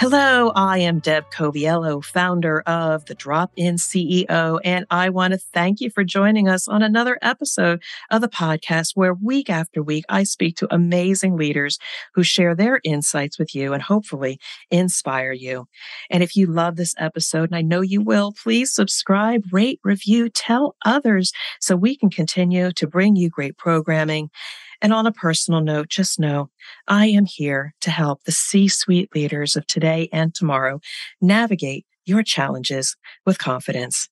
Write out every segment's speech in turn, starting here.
Hello, I am Deb Coviello, founder of the Drop In CEO, and I want to thank you for joining us on another episode of the podcast where week after week I speak to amazing leaders who share their insights with you and hopefully inspire you. And if you love this episode, and I know you will, please subscribe, rate, review, tell others so we can continue to bring you great programming. And on a personal note, just know I am here to help the C suite leaders of today and tomorrow navigate your challenges with confidence.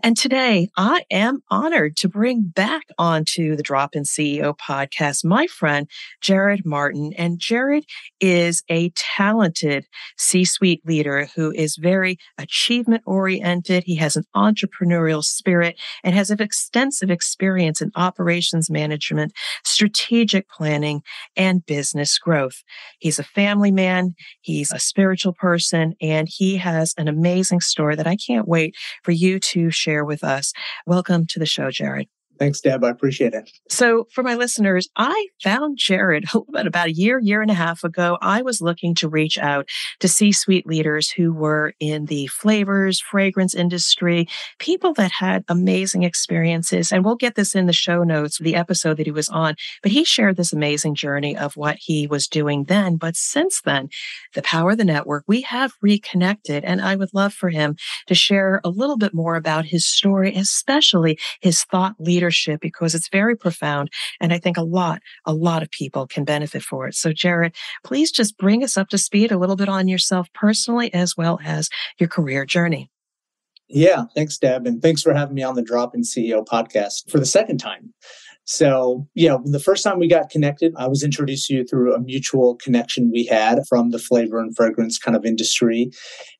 And today I am honored to bring back onto the Drop In CEO podcast my friend, Jerod Martin. And Jerod is a talented C suite leader who is very achievement oriented. He has an entrepreneurial spirit and has an extensive experience in operations management, strategic planning, and business growth. He's a family man. He's a spiritual person and he has an amazing story that I can't wait for you to share share with us. Welcome to the show, Jerod. Thanks, Deb. I appreciate it. So, for my listeners, I found Jerod about a year, year and a half ago. I was looking to reach out to C suite leaders who were in the flavors, fragrance industry, people that had amazing experiences. And we'll get this in the show notes, the episode that he was on. But he shared this amazing journey of what he was doing then. But since then, the power of the network, we have reconnected. And I would love for him to share a little bit more about his story, especially his thought leadership leadership because it's very profound. And I think a lot, a lot of people can benefit for it. So, Jerod, please just bring us up to speed a little bit on yourself personally as well as your career journey. Yeah, thanks, Deb. And thanks for having me on the Drop In CEO podcast for the second time. So, yeah, the first time we got connected, I was introduced to you through a mutual connection we had from the flavor and fragrance kind of industry.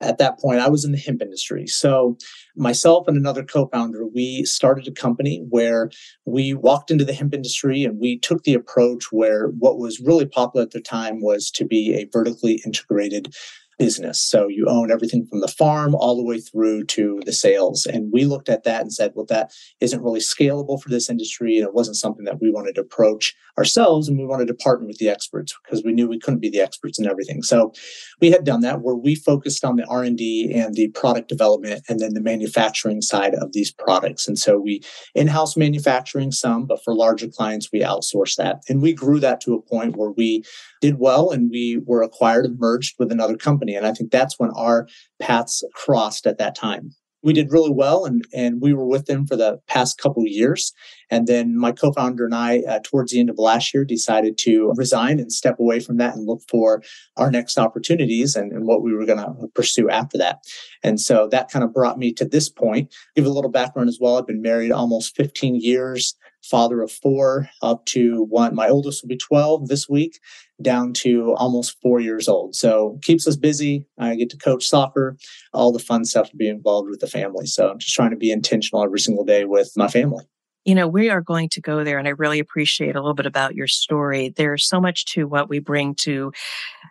At that point, I was in the hemp industry. So, myself and another co founder, we started a company where we walked into the hemp industry and we took the approach where what was really popular at the time was to be a vertically integrated business. So you own everything from the farm all the way through to the sales. And we looked at that and said, well, that isn't really scalable for this industry. And it wasn't something that we wanted to approach ourselves. And we wanted to partner with the experts because we knew we couldn't be the experts in everything. So we had done that where we focused on the R&D and the product development and then the manufacturing side of these products. And so we in-house manufacturing some, but for larger clients, we outsourced that. And we grew that to a point where we did well and we were acquired and merged with another company. And I think that's when our paths crossed at that time. We did really well and, and we were with them for the past couple years. And then my co founder and I, uh, towards the end of last year, decided to resign and step away from that and look for our next opportunities and, and what we were going to pursue after that. And so that kind of brought me to this point. Give a little background as well. I've been married almost 15 years father of four up to one. My oldest will be 12 this week, down to almost four years old. So keeps us busy. I get to coach soccer, all the fun stuff to be involved with the family. So I'm just trying to be intentional every single day with my family. You know, we are going to go there, and I really appreciate a little bit about your story. There's so much to what we bring to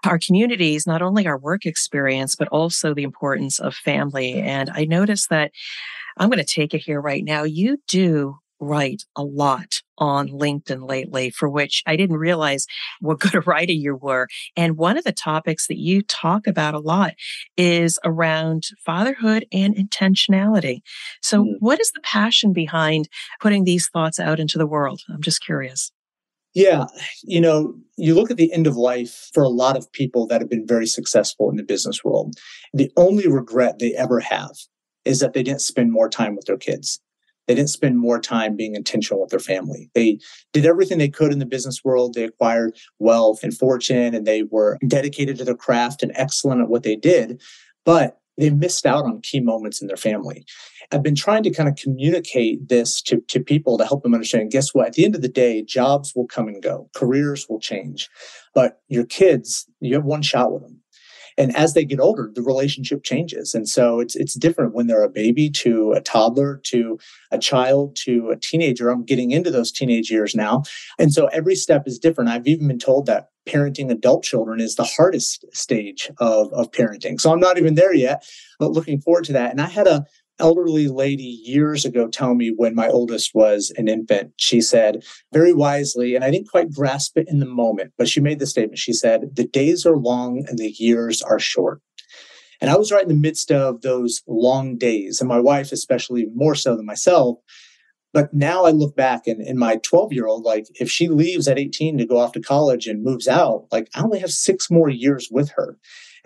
our communities, not only our work experience, but also the importance of family. And I noticed that I'm going to take it here right now. You do write a lot on LinkedIn lately, for which I didn't realize what good a writer you were. And one of the topics that you talk about a lot is around fatherhood and intentionality. So, mm. what is the passion behind putting these thoughts out into the world? I'm just curious. Yeah, you know, you look at the end of life for a lot of people that have been very successful in the business world. The only regret they ever have is that they didn't spend more time with their kids they didn't spend more time being intentional with their family. They did everything they could in the business world. They acquired wealth and fortune, and they were dedicated to their craft and excellent at what they did. But they missed out on key moments in their family. I've been trying to kind of communicate this to, to people to help them understand guess what? At the end of the day, jobs will come and go, careers will change. But your kids, you have one shot with them and as they get older the relationship changes. And so it's it's different when they're a baby to a toddler to a child to a teenager. I'm getting into those teenage years now. And so every step is different. I've even been told that parenting adult children is the hardest stage of, of parenting. So i'm not even there yet but looking forward to that. And i had a elderly lady years ago tell me when my oldest was an infant. She said very wisely, and I didn't quite grasp it in the moment, but she made the statement. She said, The days are long and the years are short. And I was right in the midst of those long days, and my wife, especially more so than myself. But now I look back and in my 12 year old, like if she leaves at 18 to go off to college and moves out, like I only have six more years with her.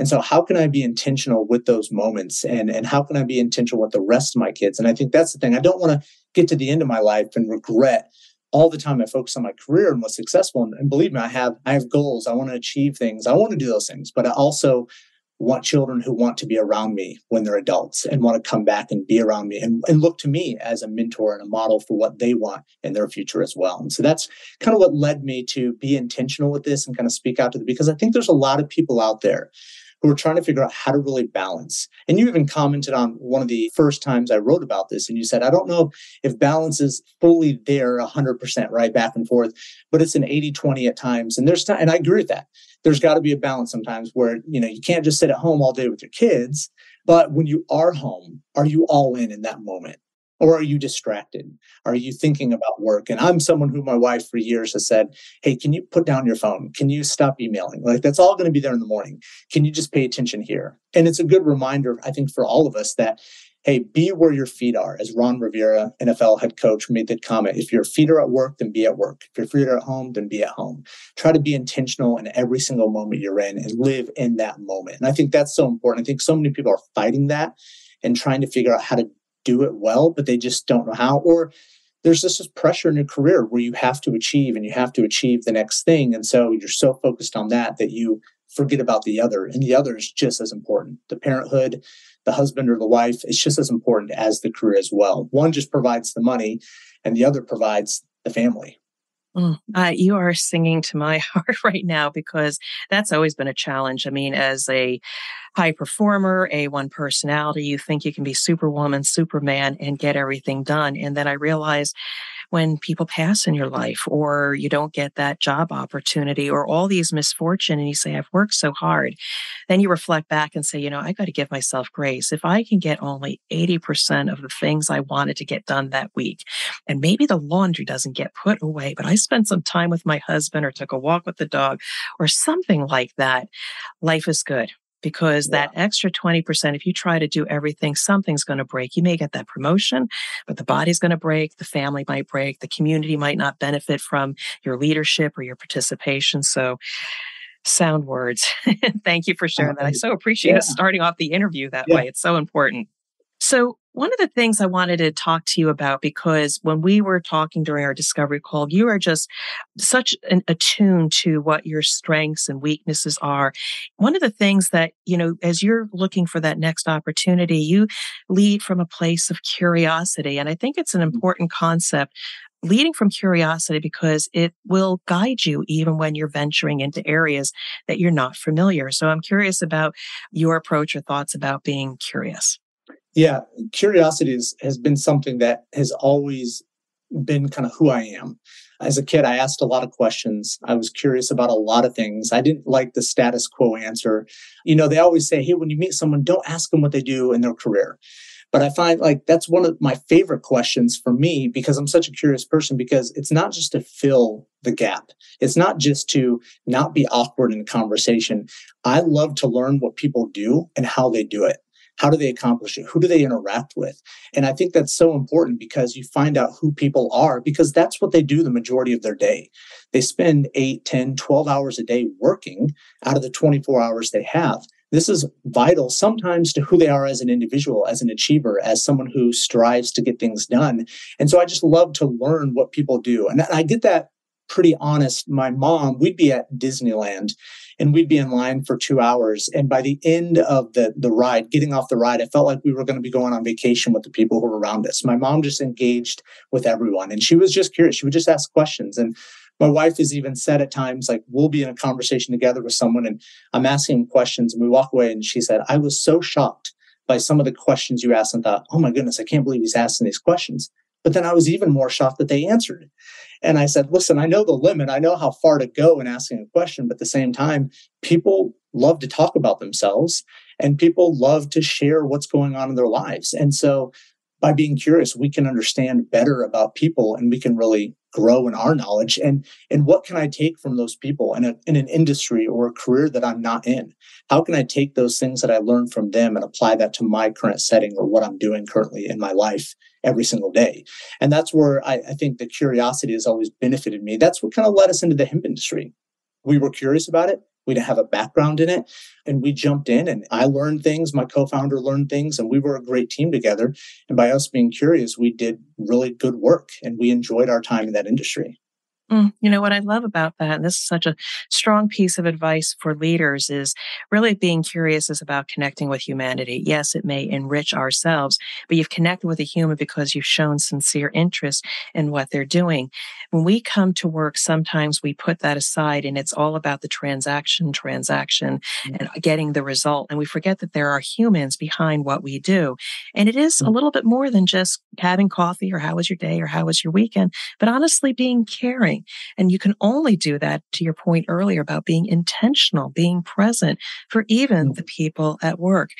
And so how can I be intentional with those moments and, and how can I be intentional with the rest of my kids? And I think that's the thing. I don't want to get to the end of my life and regret all the time I focus on my career and was successful. And, and believe me, I have I have goals. I want to achieve things. I want to do those things, but I also want children who want to be around me when they're adults and want to come back and be around me and, and look to me as a mentor and a model for what they want in their future as well. And so that's kind of what led me to be intentional with this and kind of speak out to them because I think there's a lot of people out there who are trying to figure out how to really balance. And you even commented on one of the first times I wrote about this, and you said, I don't know if balance is fully there 100%, right? Back and forth, but it's an 80 20 at times. And there's time, and I agree with that. There's got to be a balance sometimes where, you know, you can't just sit at home all day with your kids. But when you are home, are you all in in that moment? Or are you distracted? Are you thinking about work? And I'm someone who my wife for years has said, Hey, can you put down your phone? Can you stop emailing? Like that's all going to be there in the morning. Can you just pay attention here? And it's a good reminder, I think, for all of us that hey, be where your feet are. As Ron Rivera, NFL head coach, made that comment. If your feet are at work, then be at work. If your feet are at home, then be at home. Try to be intentional in every single moment you're in and live in that moment. And I think that's so important. I think so many people are fighting that and trying to figure out how to do it well, but they just don't know how. Or there's this pressure in your career where you have to achieve and you have to achieve the next thing. And so you're so focused on that that you forget about the other. And the other is just as important. The parenthood, the husband or the wife, is just as important as the career as well. One just provides the money and the other provides the family. Mm, uh, you are singing to my heart right now because that's always been a challenge. I mean, as a high performer, A1 personality, you think you can be superwoman, superman, and get everything done. And then I realized when people pass in your life or you don't get that job opportunity or all these misfortune and you say i've worked so hard then you reflect back and say you know i got to give myself grace. If i can get only 80% of the things i wanted to get done that week and maybe the laundry doesn't get put away but i spent some time with my husband or took a walk with the dog or something like that life is good because yeah. that extra 20%, if you try to do everything, something's going to break. You may get that promotion, but the body's going to break, the family might break, the community might not benefit from your leadership or your participation. So, sound words. Thank you for sharing that. I so appreciate yeah. starting off the interview that yeah. way. It's so important. So, one of the things I wanted to talk to you about, because when we were talking during our discovery call, you are just such an attuned to what your strengths and weaknesses are. One of the things that, you know, as you're looking for that next opportunity, you lead from a place of curiosity. And I think it's an mm. important concept leading from curiosity because it will guide you even when you're venturing into areas that you're not familiar. So I'm curious about your approach or thoughts about being curious. Yeah, curiosity is, has been something that has always been kind of who I am. As a kid, I asked a lot of questions. I was curious about a lot of things. I didn't like the status quo answer. You know, they always say, hey, when you meet someone, don't ask them what they do in their career. But I find like that's one of my favorite questions for me because I'm such a curious person because it's not just to fill the gap. It's not just to not be awkward in a conversation. I love to learn what people do and how they do it. How do they accomplish it? Who do they interact with? And I think that's so important because you find out who people are because that's what they do the majority of their day. They spend 8, 10, 12 hours a day working out of the 24 hours they have. This is vital sometimes to who they are as an individual, as an achiever, as someone who strives to get things done. And so I just love to learn what people do. And I get that pretty honest, my mom, we'd be at Disneyland and we'd be in line for two hours. And by the end of the, the ride, getting off the ride, I felt like we were going to be going on vacation with the people who were around us. My mom just engaged with everyone and she was just curious. She would just ask questions. And my wife has even said at times, like, we'll be in a conversation together with someone and I'm asking questions and we walk away. And she said, I was so shocked by some of the questions you asked and thought, oh my goodness, I can't believe he's asking these questions. But then I was even more shocked that they answered. And I said, listen, I know the limit. I know how far to go in asking a question. But at the same time, people love to talk about themselves and people love to share what's going on in their lives. And so by being curious, we can understand better about people and we can really grow in our knowledge. And and what can i take from those people in, a, in an industry or a career that i'm not in? How can i take those things that i learned from them and apply that to my current setting or what i'm doing currently in my life every single day? And that's where i, I think the curiosity has always benefited me. That's what kind of led us into the hemp industry we were curious about it we didn't have a background in it. And we jumped in and I learned things. My co founder learned things and we were a great team together. And by us being curious, we did really good work and we enjoyed our time in that industry. Mm, you know what I love about that, and this is such a strong piece of advice for leaders, is really being curious is about connecting with humanity. Yes, it may enrich ourselves, but you've connected with a human because you've shown sincere interest in what they're doing. When we come to work, sometimes we put that aside and it's all about the transaction, transaction, mm-hmm. and getting the result. And we forget that there are humans behind what we do. And it is mm-hmm. a little bit more than just having coffee or how was your day or how was your weekend, but honestly being caring and you can only do that to your point earlier about being intentional, being present for even mm. the people at work.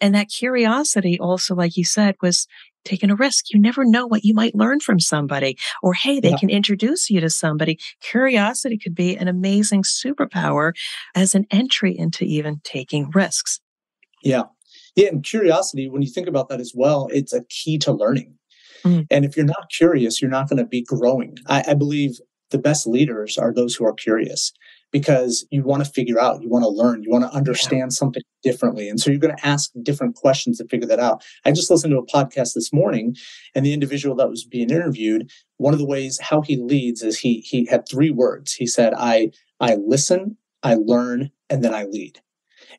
And that curiosity also, like you said, was taking a risk. You never know what you might learn from somebody, or hey, they yeah. can introduce you to somebody. Curiosity could be an amazing superpower as an entry into even taking risks. Yeah. Yeah. And curiosity, when you think about that as well, it's a key to learning. Mm. And if you're not curious, you're not going to be growing. I, I, believe the best leaders are those who are curious because you want to figure out, you want to learn, you want to understand yeah. something differently. And so you're going to ask different questions to figure that out. I just listened to a podcast this morning and the individual that was being interviewed, one of the ways how he leads is he he had three words. He said, I I listen, I learn, and then I lead.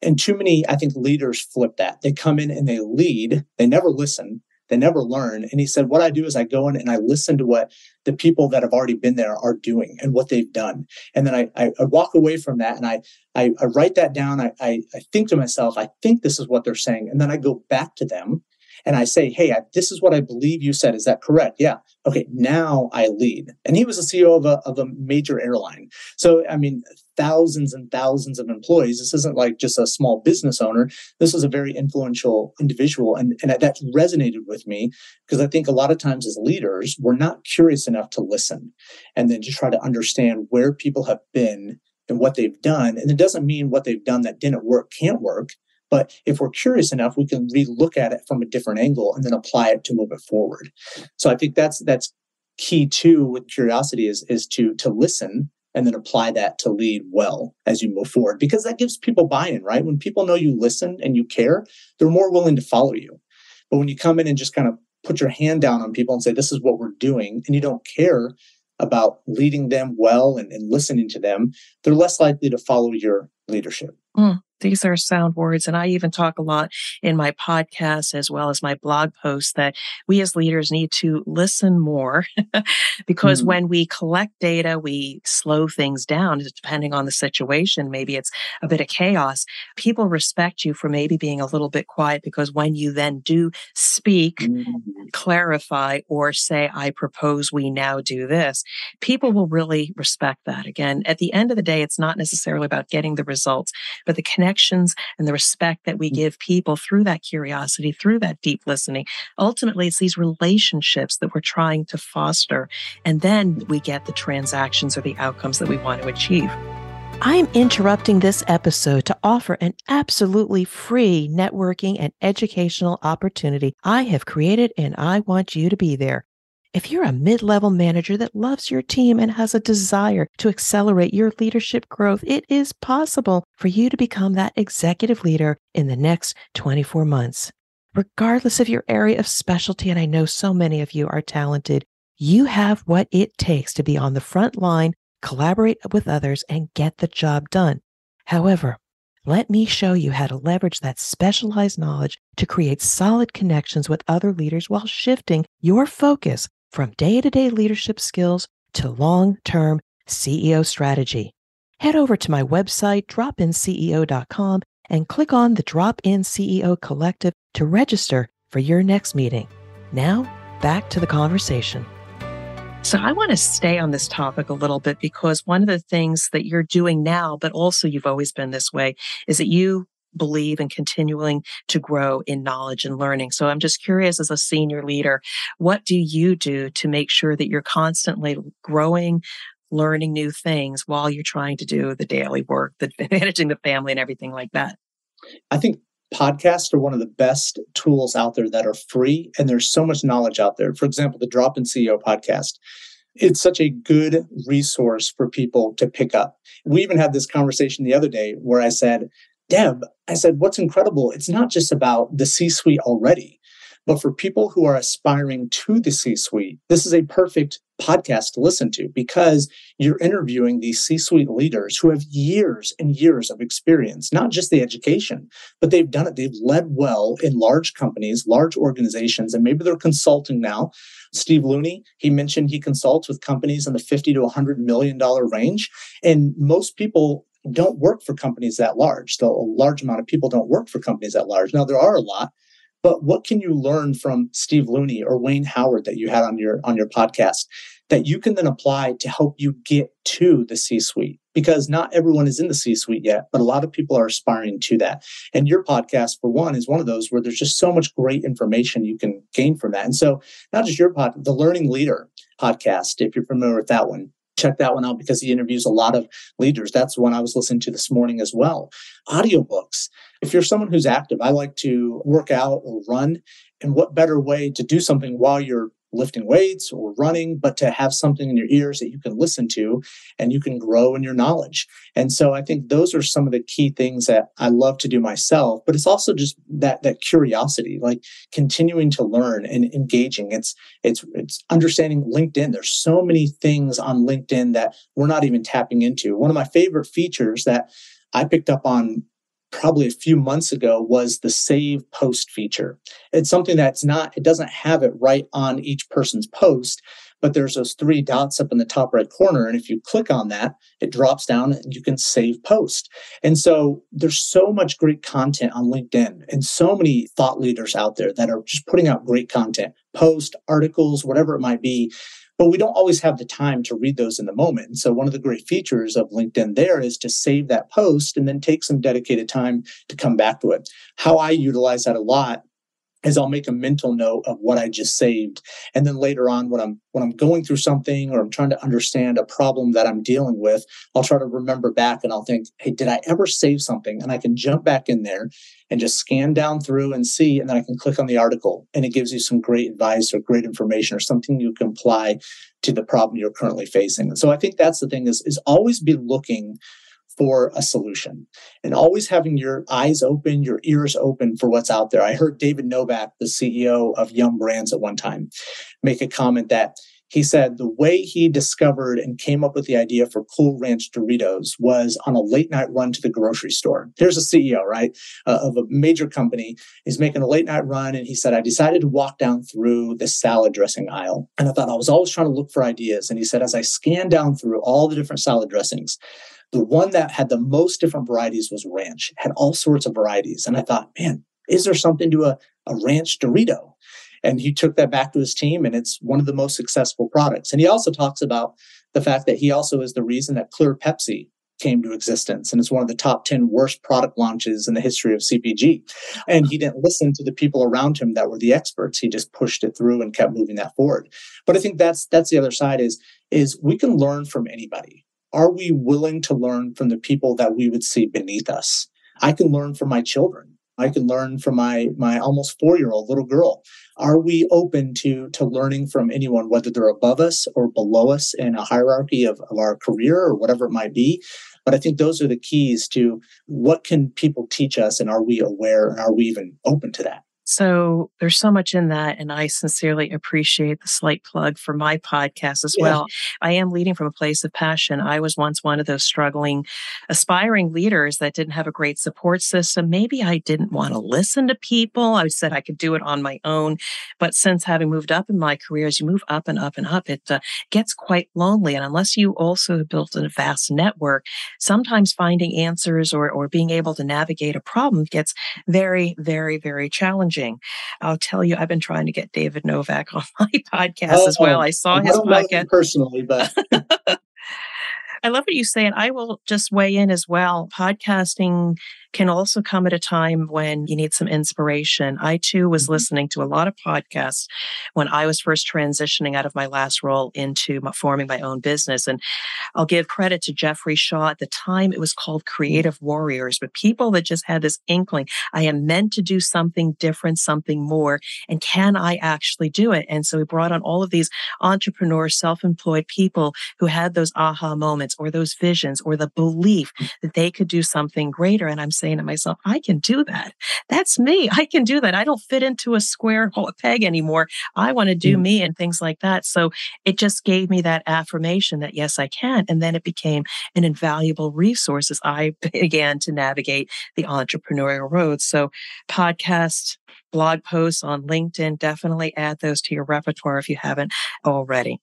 And too many, I think, leaders flip that. They come in and they lead, they never listen, they never learn. And he said, What I do is I go in and I listen to what the people that have already been there are doing and what they've done. And then I, I, I walk away from that and I, I, I write that down. I, I, I think to myself, I think this is what they're saying. And then I go back to them and I say, Hey, I, this is what I believe you said. Is that correct? Yeah. Okay. Now I lead. And he was the CEO of a, of a major airline. So, I mean, thousands and thousands of employees. This isn't like just a small business owner. This was a very influential individual. And, and that resonated with me because I think a lot of times as leaders, we're not curious enough to listen and then to try to understand where people have been and what they've done. And it doesn't mean what they've done that didn't work can't work. But if we're curious enough, we can relook at it from a different angle and then apply it to move it forward. So I think that's that's key too with curiosity is is to to listen and then apply that to lead well as you move forward because that gives people buy-in, right? When people know you listen and you care, they're more willing to follow you. But when you come in and just kind of put your hand down on people and say, this is what we're doing, and you don't care about leading them well and, and listening to them, they're less likely to follow your leadership. Mm. These are sound words. And I even talk a lot in my podcast as well as my blog posts that we as leaders need to listen more because mm when we collect data, we slow things down depending on the situation. Maybe it's a bit of chaos. People respect you for maybe being a little bit quiet because when you then do speak, mm clarify, or say, I propose we now do this, people will really respect that. Again, at the end of the day, it's not necessarily about getting the results, but the connection connections and the respect that we mm. give people through that curiosity, through that deep listening. Ultimately, it's these relationships that we're trying to foster. And then we get the transactions or the outcomes that we want to achieve. I'm interrupting this episode to offer an absolutely free networking and educational opportunity I have created, and I want you to be there. If you're a mid level manager that loves your team and has a desire to accelerate your leadership growth, it is possible for you to become that executive leader in the next 24 months. Regardless of your area of specialty, and I know so many of you are talented, you have what it takes to be on the front line collaborate with others, and get the job done. However, let me show you how to leverage that specialized knowledge to create solid connections with other leaders while shifting your focus from day to day leadership skills to long term CEO strategy. Head over to my website, dropinceo.com, and click on the Drop In CEO Collective to register for your next meeting. Now, back to the conversation. So, I want to stay on this topic a little bit because one of the things that you're doing now, but also you've always been this way, is that you believe in continuing to grow in knowledge and learning. So I'm just curious as a senior leader, what do you do to make sure that you're constantly growing, learning new things while you're trying to do the daily work, the managing the family and everything like that? I think podcasts are one of the best tools out there that are free and there's so much knowledge out there. For example, the Drop in CEO podcast. It's such a good resource for people to pick up. We even had this conversation the other day where I said, Deb, I said, what's incredible? It's not just about the C suite already, but for people who are aspiring to the C suite, this is a perfect podcast to listen to because you're interviewing these C suite leaders who have years and years of experience, not just the education, but they've done it. They've led well in large companies, large organizations, and maybe they're consulting now. Steve Looney, he mentioned he consults with companies in the 50 to 100 million dollar range. And most people don't work for companies that large. So a large amount of people don't work for companies that large. Now there are a lot, but what can you learn from Steve Looney or Wayne Howard that you had on your on your podcast that you can then apply to help you get to the C-suite? Because not everyone is in the C-suite yet, but a lot of people are aspiring to that. And your podcast, for one, is one of those where there's just so much great information you can gain from that. And so, not just your pod, the Learning Leader podcast, if you're familiar with that one, check that one out because he interviews a lot of leaders. That's one I was listening to this morning as well. Audiobooks. If you're someone who's active, I like to work out or run. And what better way to do something while you're lifting weights or running, but to have something in your ears that you can listen to and you can grow in your knowledge. And so I think those are some of the key things that I love to do myself, but it's also just that that curiosity, like continuing to learn and engaging. It's it's it's understanding LinkedIn. There's so many things on LinkedIn that we're not even tapping into. One of my favorite features that I picked up on probably a few months ago was the save post feature. It's something that's not, it doesn't have it right on each person's post, but there's those three dots up in the top right corner. And if you click on that, it drops down and you can save post. And so there's so much great content on LinkedIn and so many thought leaders out there that are just putting out great content, post, articles, whatever it might be but we don't always have the time to read those in the moment. So one of the great features of LinkedIn there is to save that post and then take some dedicated time to come back to it. How I utilize that a lot is I'll make a mental note of what I just saved. And then later on, when I'm when I'm going through something or I'm trying to understand a problem that I'm dealing with, I'll try to remember back and I'll think, hey, did I ever save something? And I can jump back in there and just scan down through and see, and then I can click on the article and it gives you some great advice or great information or something you can apply to the problem you're currently facing. And so I think that's the thing is, is always be looking for a solution and always having your eyes open, your ears open for what's out there. I heard David Novak, the CEO of Yum Brands, at one time make a comment that he said the way he discovered and came up with the idea for Cool Ranch Doritos was on a late night run to the grocery store. Here's a CEO, right, uh, of a major company. He's making a late night run, and he said, I decided to walk down through the salad dressing aisle. And I thought I was always trying to look for ideas. And he said, as I scanned down through all the different salad dressings, the one that had the most different varieties was ranch, had all sorts of varieties. And I thought, man, is there something to a, a ranch Dorito? And he took that back to his team, and it's one of the most successful products. And he also talks about the fact that he also is the reason that Clear Pepsi came to existence and it's one of the top 10 worst product launches in the history of CPG. And he didn't listen to the people around him that were the experts. He just pushed it through and kept moving that forward. But I think that's that's the other side is is we can learn from anybody are we willing to learn from the people that we would see beneath us? I can learn from my children. I can learn from my my almost four year old little girl. Are we open to to learning from anyone, whether they're above us or below us in a hierarchy of, of our career or whatever it might be? But I think those are the keys to what can people teach us, and are we aware, and are we even open to that? So there's so much in that. And I sincerely appreciate the slight plug for my podcast as yeah. well. I am leading from a place of passion. I was once one of those struggling, aspiring leaders that didn't have a great support system. Maybe I didn't want to listen to people. I said I could do it on my own. But since having moved up in my career, as you move up and up and up, it uh, gets quite lonely. And unless you also built a vast network, sometimes finding answers or, or being able to navigate a problem gets very, very, very challenging challenging. I'll tell you, I've been trying to get David Novak on my podcast oh, as well. Oh, I saw I his podcast personally, but I love what you say, and I will just weigh in as well. Podcasting can also come at a time when you need some inspiration. I too was mm-hmm. listening to a lot of podcasts when I was first transitioning out of my last role into forming my own business. And I'll give credit to Jeffrey Shaw. At the time, it was called Creative Warriors, but people that just had this inkling I am meant to do something different, something more. And can I actually do it? And so we brought on all of these entrepreneurs, self employed people who had those aha moments or those visions or the belief mm. that they could do something greater. And I'm saying to myself, I can do that. That's me. I can do that. I don't fit into a square peg anymore. I want to do mm. me and things like that. So it just gave me that affirmation that yes, I can. And then it became an invaluable resource as I began to navigate the entrepreneurial road. So podcast, blog posts on LinkedIn, definitely add those to your repertoire if you haven't already.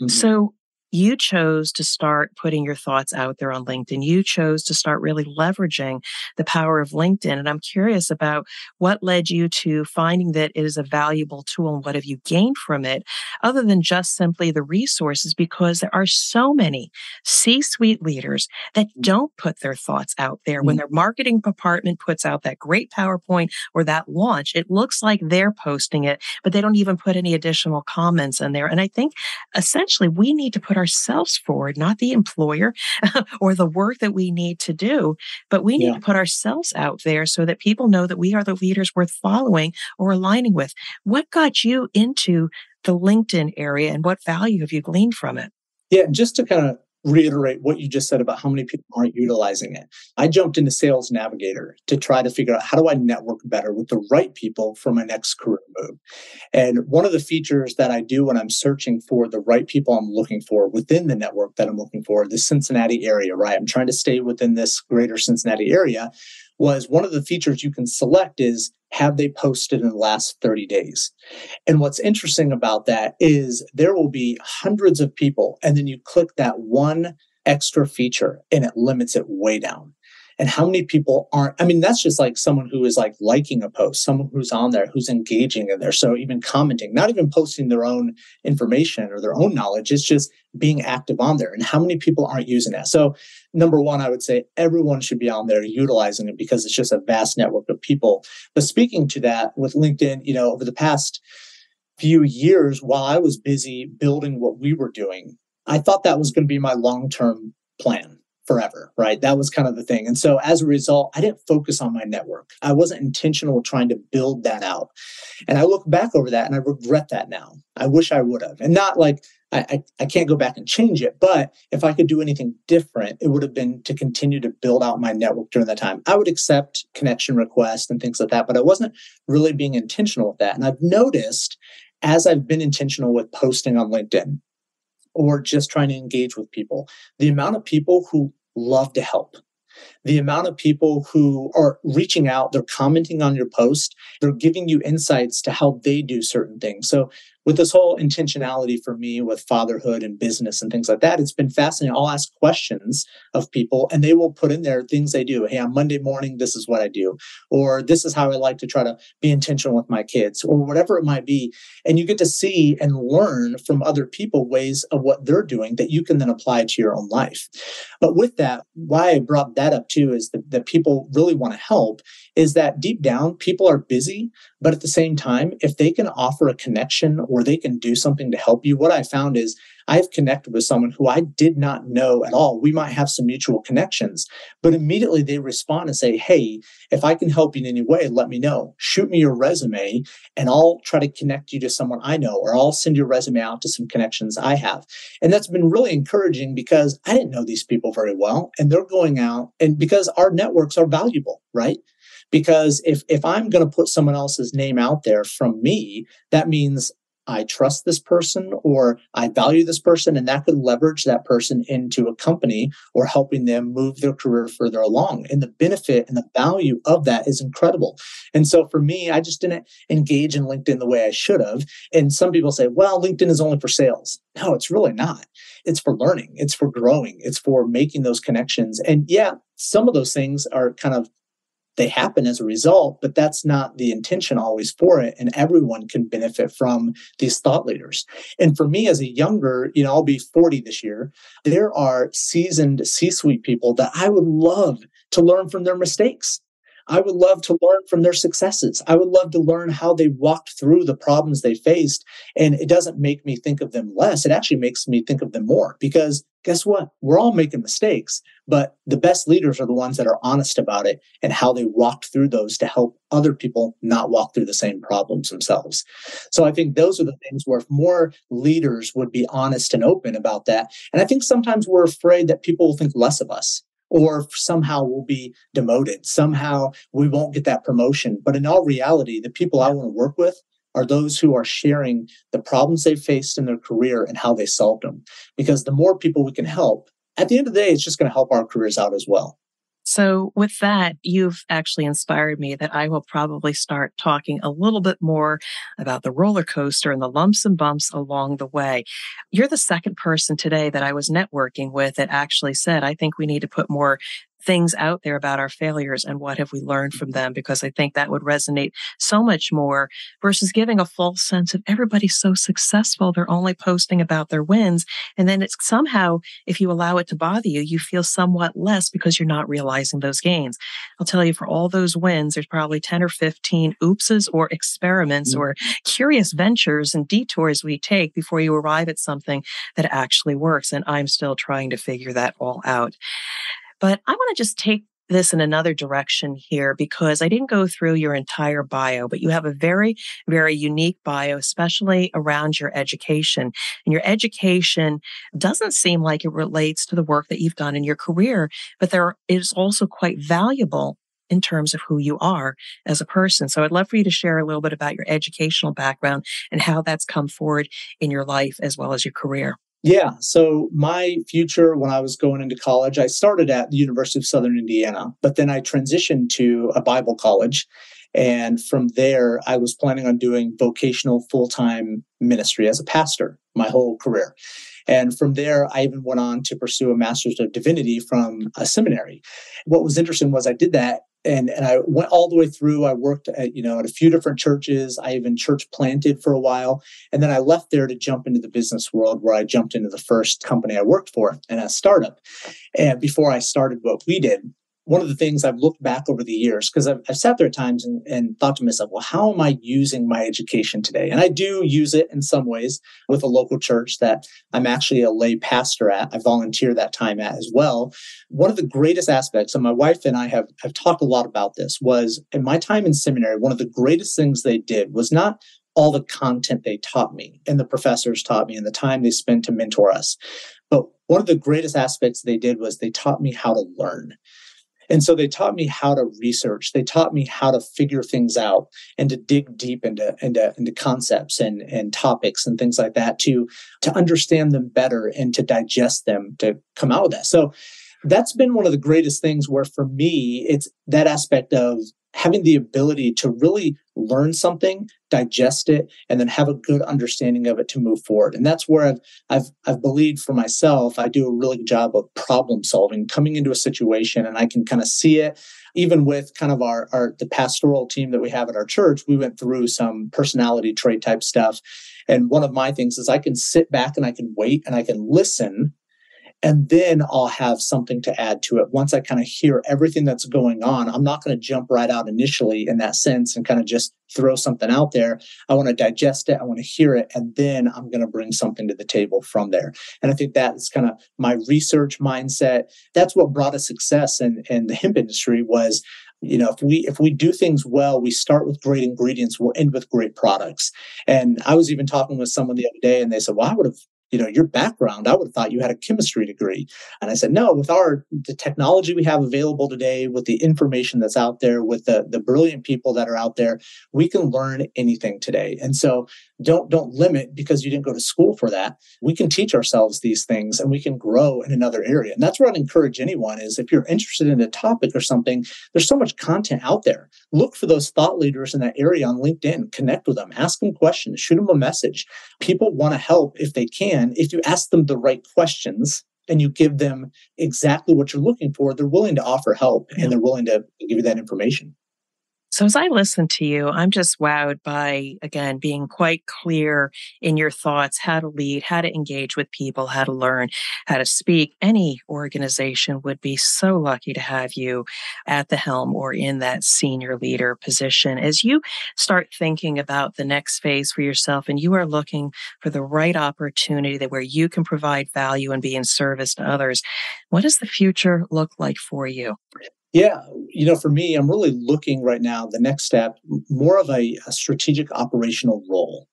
Mm-hmm. So you chose to start putting your thoughts out there on LinkedIn. You chose to start really leveraging the power of LinkedIn. And I'm curious about what led you to finding that it is a valuable tool and what have you gained from it, other than just simply the resources, because there are so many C suite leaders that mm. don't put their thoughts out there. When mm. their marketing department puts out that great PowerPoint or that launch, it looks like they're posting it, but they don't even put any additional comments in there. And I think essentially we need to put ourselves forward, not the employer or the work that we need to do, but we need yeah. to put ourselves out there so that people know that we are the leaders worth following or aligning with. What got you into the LinkedIn area and what value have you gleaned from it? Yeah, just to kind of reiterate what you just said about how many people aren't utilizing it. I jumped into Sales Navigator to try to figure out how do I network better with the right people for my next career move. And one of the features that I do when I'm searching for the right people I'm looking for within the network that I'm looking for, the Cincinnati area, right? I'm trying to stay within this greater Cincinnati area was one of the features you can select is have they posted in the last 30 days? And what's interesting about that is there will be hundreds of people, and then you click that one extra feature and it limits it way down and how many people aren't i mean that's just like someone who is like liking a post someone who's on there who's engaging in there so even commenting not even posting their own information or their own knowledge it's just being active on there and how many people aren't using that so number one i would say everyone should be on there utilizing it because it's just a vast network of people but speaking to that with linkedin you know over the past few years while i was busy building what we were doing i thought that was going to be my long-term plan forever, right? That was kind of the thing. And so as a result, I didn't focus on my network. I wasn't intentional trying to build that out. And I look back over that and I regret that now. I wish I would have. And not like I, I, I, can't go back and change it, but if I could do anything different, it would have been to continue to build out my network during that time. I would accept connection requests and things like that, but I wasn't really being intentional with that. And I've noticed as I've been intentional with posting on LinkedIn, or just trying to engage with people. The amount of people who love to help. The amount of people who are reaching out, they're commenting on your post, they're giving you insights to how they do certain things. So with this whole intentionality for me with fatherhood and business and things like that, it's been fascinating. I'll ask questions of people and they will put in there things they do. Hey, on Monday morning, this is what I do. Or this is how I like to try to be intentional with my kids or whatever it might be. And you get to see and learn from other people ways of what they're doing that you can then apply to your own life. But with that, why I brought that up too is that, that people really want to help is that deep down, people are busy, but at the same time, if they can offer a connection or they can do something to help you, what I found is I've connected with someone who I did not know at all. We might have some mutual connections, but immediately they respond and say, Hey, if I can help you in any way, let me know. Shoot me your resume and I'll try to connect you to someone I know, or I'll send your resume out to some connections I have. And that's been really encouraging because I didn't know these people very well. And they're going out and because our networks are valuable, right? Because if, if I'm going to put someone else's name out there from me, that means I trust this person or I value this person, and that could leverage that person into a company or helping them move their career further along. And the benefit and the value of that is incredible. And so for me, I just didn't engage in LinkedIn the way I should have. And some people say, well, LinkedIn is only for sales. No, it's really not. It's for learning, it's for growing, it's for making those connections. And yeah, some of those things are kind of they happen as a result, but that's not the intention always for it. And everyone can benefit from these thought leaders. And for me, as a younger, you know, I'll be 40 this year, there are seasoned C suite people that I would love to learn from their mistakes. I would love to learn from their successes. I would love to learn how they walked through the problems they faced. And it doesn't make me think of them less. It actually makes me think of them more because guess what? We're all making mistakes, but the best leaders are the ones that are honest about it and how they walked through those to help other people not walk through the same problems themselves. So I think those are the things where if more leaders would be honest and open about that. And I think sometimes we're afraid that people will think less of us or somehow we'll be demoted. Somehow we won't get that promotion. But in all reality, the people I want to work with are those who are sharing the problems they faced in their career and how they solved them. Because the more people we can help, at the end of the day, it's just going to help our careers out as well. So, with that, you've actually inspired me that I will probably start talking a little bit more about the roller coaster and the lumps and bumps along the way. You're the second person today that I was networking with that actually said, I think we need to put more things out there about our failures and what have we learned from them because I think that would resonate so much more versus giving a false sense of everybody's so successful they're only posting about their wins and then it's somehow if you allow it to bother you you feel somewhat less because you're not realizing those gains. I'll tell you for all those wins there's probably 10 or 15 oopses or experiments mm-hmm. or curious ventures and detours we take before you arrive at something that actually works and I'm still trying to figure that all out. But I want to just take this in another direction here because I didn't go through your entire bio, but you have a very, very unique bio, especially around your education. And your education doesn't seem like it relates to the work that you've done in your career, but there is also quite valuable in terms of who you are as a person. So I'd love for you to share a little bit about your educational background and how that's come forward in your life as well as your career. Yeah. So my future when I was going into college, I started at the University of Southern Indiana, but then I transitioned to a Bible college. And from there, I was planning on doing vocational full time ministry as a pastor my whole career. And from there, I even went on to pursue a master's of divinity from a seminary. What was interesting was I did that and and I went all the way through. I worked at you know at a few different churches. I even church planted for a while, and then I left there to jump into the business world, where I jumped into the first company I worked for and a startup. And before I started what we did, one of the things I've looked back over the years, because I've, I've, sat there at times and, and, thought to myself, well, how am I using my education today? And I do use it in some ways with a local church that I'm actually a lay pastor at. I volunteer that time at as well. One of the greatest aspects, and my wife and I have, have talked a lot about this, was in my time in seminary, one of the greatest things they did was not all the content they taught me and the professors taught me and the time they spent to mentor us. But one of the greatest aspects they did was they taught me how to learn. And so they taught me how to research. They taught me how to figure things out and to dig deep into, into, into concepts and, and topics and things like that to, to understand them better and to digest them to come out with that. So that's been one of the greatest things where for me, it's that aspect of having the ability to really learn something, digest it, and then have a good understanding of it to move forward. And that's where I've I've I've believed for myself, I do a really good job of problem solving, coming into a situation and I can kind of see it. Even with kind of our, our the pastoral team that we have at our church, we went through some personality trait type stuff. And one of my things is I can sit back and I can wait and I can listen and then I'll have something to add to it. Once I kind of hear everything that's going on, I'm not going to jump right out initially in that sense and kind of just throw something out there. I want to digest it, I want to hear it, and then I'm going to bring something to the table from there. And I think that is kind of my research mindset. That's what brought us success in, in the hemp industry was you know if we if we do things well we start with great ingredients we'll end with great products and i was even talking with someone the other day and they said well i would have you know, your background, I would have thought you had a chemistry degree. And I said, no, with our the technology we have available today, with the information that's out there, with the the brilliant people that are out there, we can learn anything today. And so don't don't limit because you didn't go to school for that. We can teach ourselves these things and we can grow in another area. And that's what I'd encourage anyone is if you're interested in a topic or something, there's so much content out there. Look for those thought leaders in that area on LinkedIn, connect with them, ask them questions, shoot them a message. People want to help if they can. If you ask them the right questions, and you give them exactly what you're looking for, they're willing to offer help and they're willing to give you that information. So, as I listen to you, I'm just wowed by, again, being quite clear in your thoughts, how to lead, how to engage with people, how to learn, how to speak. Any organization would be so lucky to have you at the helm or in that senior leader position. As you start thinking about the next phase for yourself and you are looking for the right opportunity that where you can provide value and be in service to others, what does the future look like for you? Yeah, you know, for me, I'm really looking right now the next step more of a, a, strategic operational role.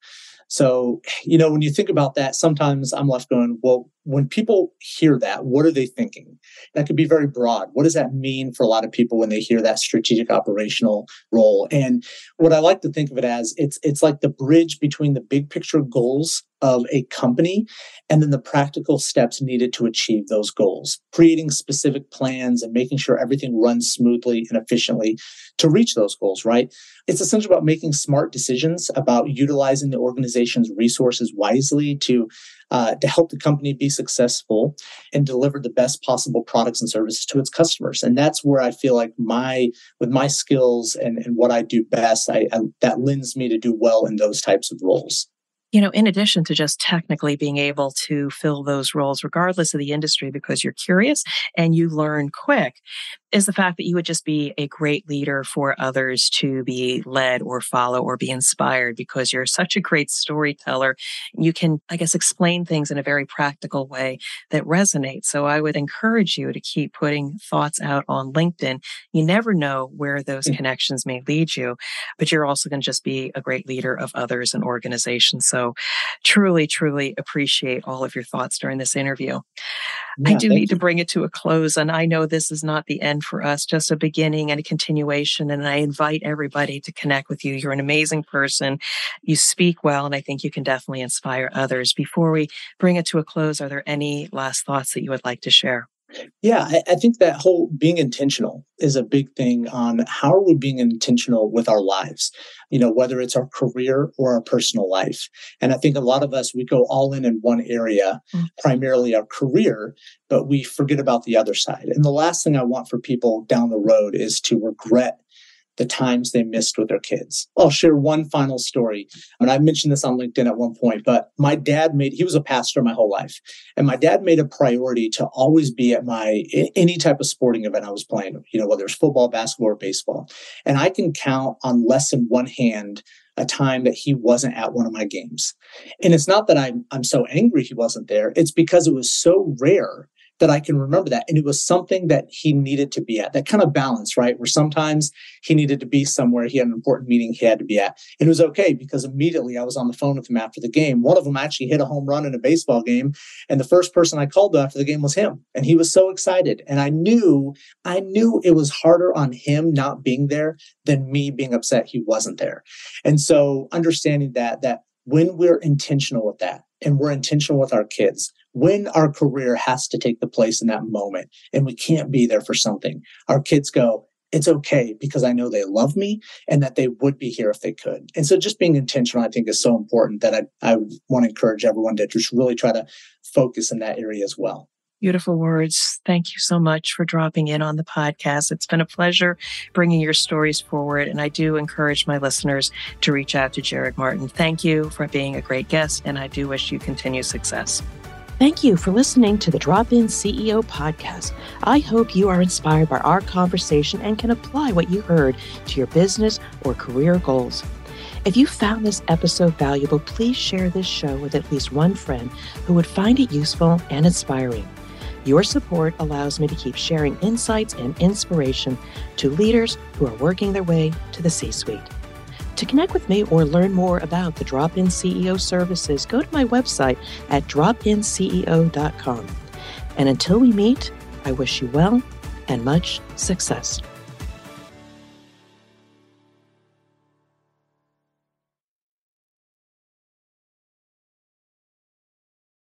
So, you know, when you think about that, sometimes I'm left going, well, when people hear that, what are they thinking? That could be very broad. What does that mean for a lot of people when they hear that strategic operational role? And what I like to think of it as it's it's like the bridge between the big picture goals of a company and then the practical steps needed to achieve those goals, creating specific plans and making sure everything runs smoothly and efficiently to reach those goals, right? It's essentially about making smart decisions about utilizing the organization's resources wisely to uh, to help the company be successful and deliver the best possible products and services to its customers. And that's where I feel like my, with my skills and, and what I do best, I, I that lends me to do well in those types of roles you know, in addition to just technically being able to fill those roles, regardless of the industry, because you're curious and you learn quick, is the fact that you would just be a great leader for others to be led or follow or be inspired because you're such a great storyteller. You can, I guess, explain things in a very practical way that resonate. So I would encourage you to keep putting thoughts out on LinkedIn. You never know where those mm-hmm. connections may lead you, but you're also going to just be a great leader of others and organizations. So truly, truly appreciate all of your thoughts during this interview. Yeah, I do need you. to bring it to a close. And I know this is not the end for us, just a beginning and a continuation. And I invite everybody to connect with you. You're an amazing person. You speak well, and I think you can definitely inspire others. Before we bring it to a close, are there any last thoughts that you would like to share? Yeah, I, I, think that whole being intentional is a big thing on how are we being intentional with our lives, you know, whether it's our career or our personal life. And I think a lot of us, we go all in in one area, mm-hmm. primarily our career, but we forget about the other side. And the last thing I want for people down the road is to regret the times they missed with their kids. I'll share one final story. And I mentioned this on LinkedIn at one point, but my dad made, he was a pastor my whole life. And my dad made a priority to always be at my, any type of sporting event I was playing, you know, whether it's football, basketball, or baseball. And I can count on less than one hand a time that he wasn't at one of my games. And it's not that I'm, I'm so angry he wasn't there. It's because it was so rare that I can remember that. And it was something that he needed to be at, that kind of balance, right? Where sometimes he needed to be somewhere, he had an important meeting he had to be at. And it was okay because immediately I was on the phone with him after the game. One of them actually hit a home run in a baseball game. And the first person I called after the game was him. And he was so excited. And I knew, I knew it was harder on him not being there than me being upset he wasn't there. And so understanding that, that when we're intentional with that and we're intentional with our kids, when our career has to take the place in that moment and we can't be there for something, our kids go, it's okay because I know they love me and that they would be here if they could. And so just being intentional, I think is so important that I, I want to encourage everyone to just really try to focus in that area as well. Beautiful words. Thank you so much for dropping in on the podcast. It's been a pleasure bringing your stories forward. And I do encourage my listeners to reach out to Jerod Martin. Thank you for being a great guest. And I do wish you continued success. Thank you for listening to the Drop In CEO podcast. I hope you are inspired by our conversation and can apply what you heard to your business or career goals. If you found this episode valuable, please share this show with at least one friend who would find it useful and inspiring. Your support allows me to keep sharing insights and inspiration to leaders who are working their way to the C suite. To connect with me or learn more about the Drop In CEO services, go to my website at dropinceo.com. And until we meet, I wish you well and much success.